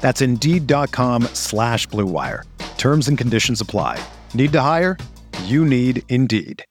That's Indeed.com slash BlueWire. Terms and conditions apply. Need to hire? You need Indeed.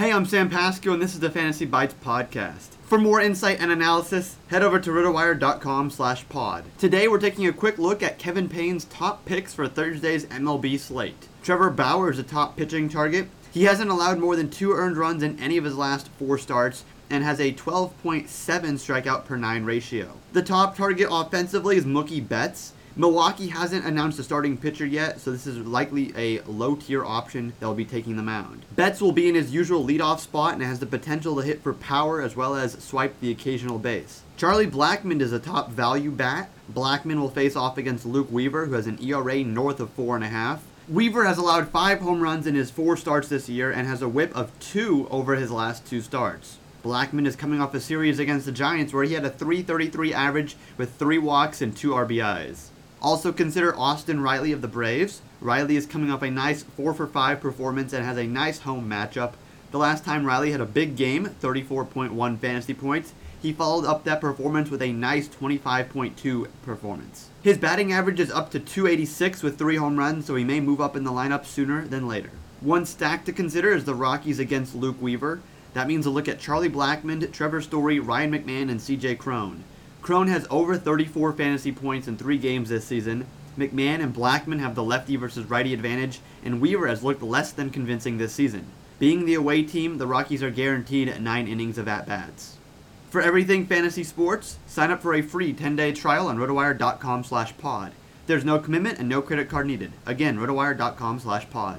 Hey, I'm Sam Pasco, and this is the Fantasy Bites podcast. For more insight and analysis, head over to rotowire.com slash pod. Today, we're taking a quick look at Kevin Payne's top picks for Thursday's MLB slate. Trevor Bauer is a top pitching target. He hasn't allowed more than two earned runs in any of his last four starts and has a 12.7 strikeout per nine ratio. The top target offensively is Mookie Betts. Milwaukee hasn't announced a starting pitcher yet, so this is likely a low tier option that will be taking the mound. Betts will be in his usual leadoff spot and has the potential to hit for power as well as swipe the occasional base. Charlie Blackmon is a top value bat. Blackmon will face off against Luke Weaver, who has an ERA north of 4.5. Weaver has allowed five home runs in his four starts this year and has a whip of two over his last two starts. Blackmon is coming off a series against the Giants where he had a 333 average with three walks and two RBIs. Also consider Austin Riley of the Braves. Riley is coming off a nice 4 for 5 performance and has a nice home matchup. The last time Riley had a big game, 34.1 fantasy points, he followed up that performance with a nice 25.2 performance. His batting average is up to 286 with 3 home runs, so he may move up in the lineup sooner than later. One stack to consider is the Rockies against Luke Weaver. That means a look at Charlie Blackmon, Trevor Story, Ryan McMahon, and CJ Cron. Cron has over 34 fantasy points in three games this season. McMahon and Blackmon have the lefty versus righty advantage, and Weaver has looked less than convincing this season. Being the away team, the Rockies are guaranteed nine innings of at bats. For everything fantasy sports, sign up for a free 10-day trial on rotowire.com/pod. There's no commitment and no credit card needed. Again, rotowire.com/pod.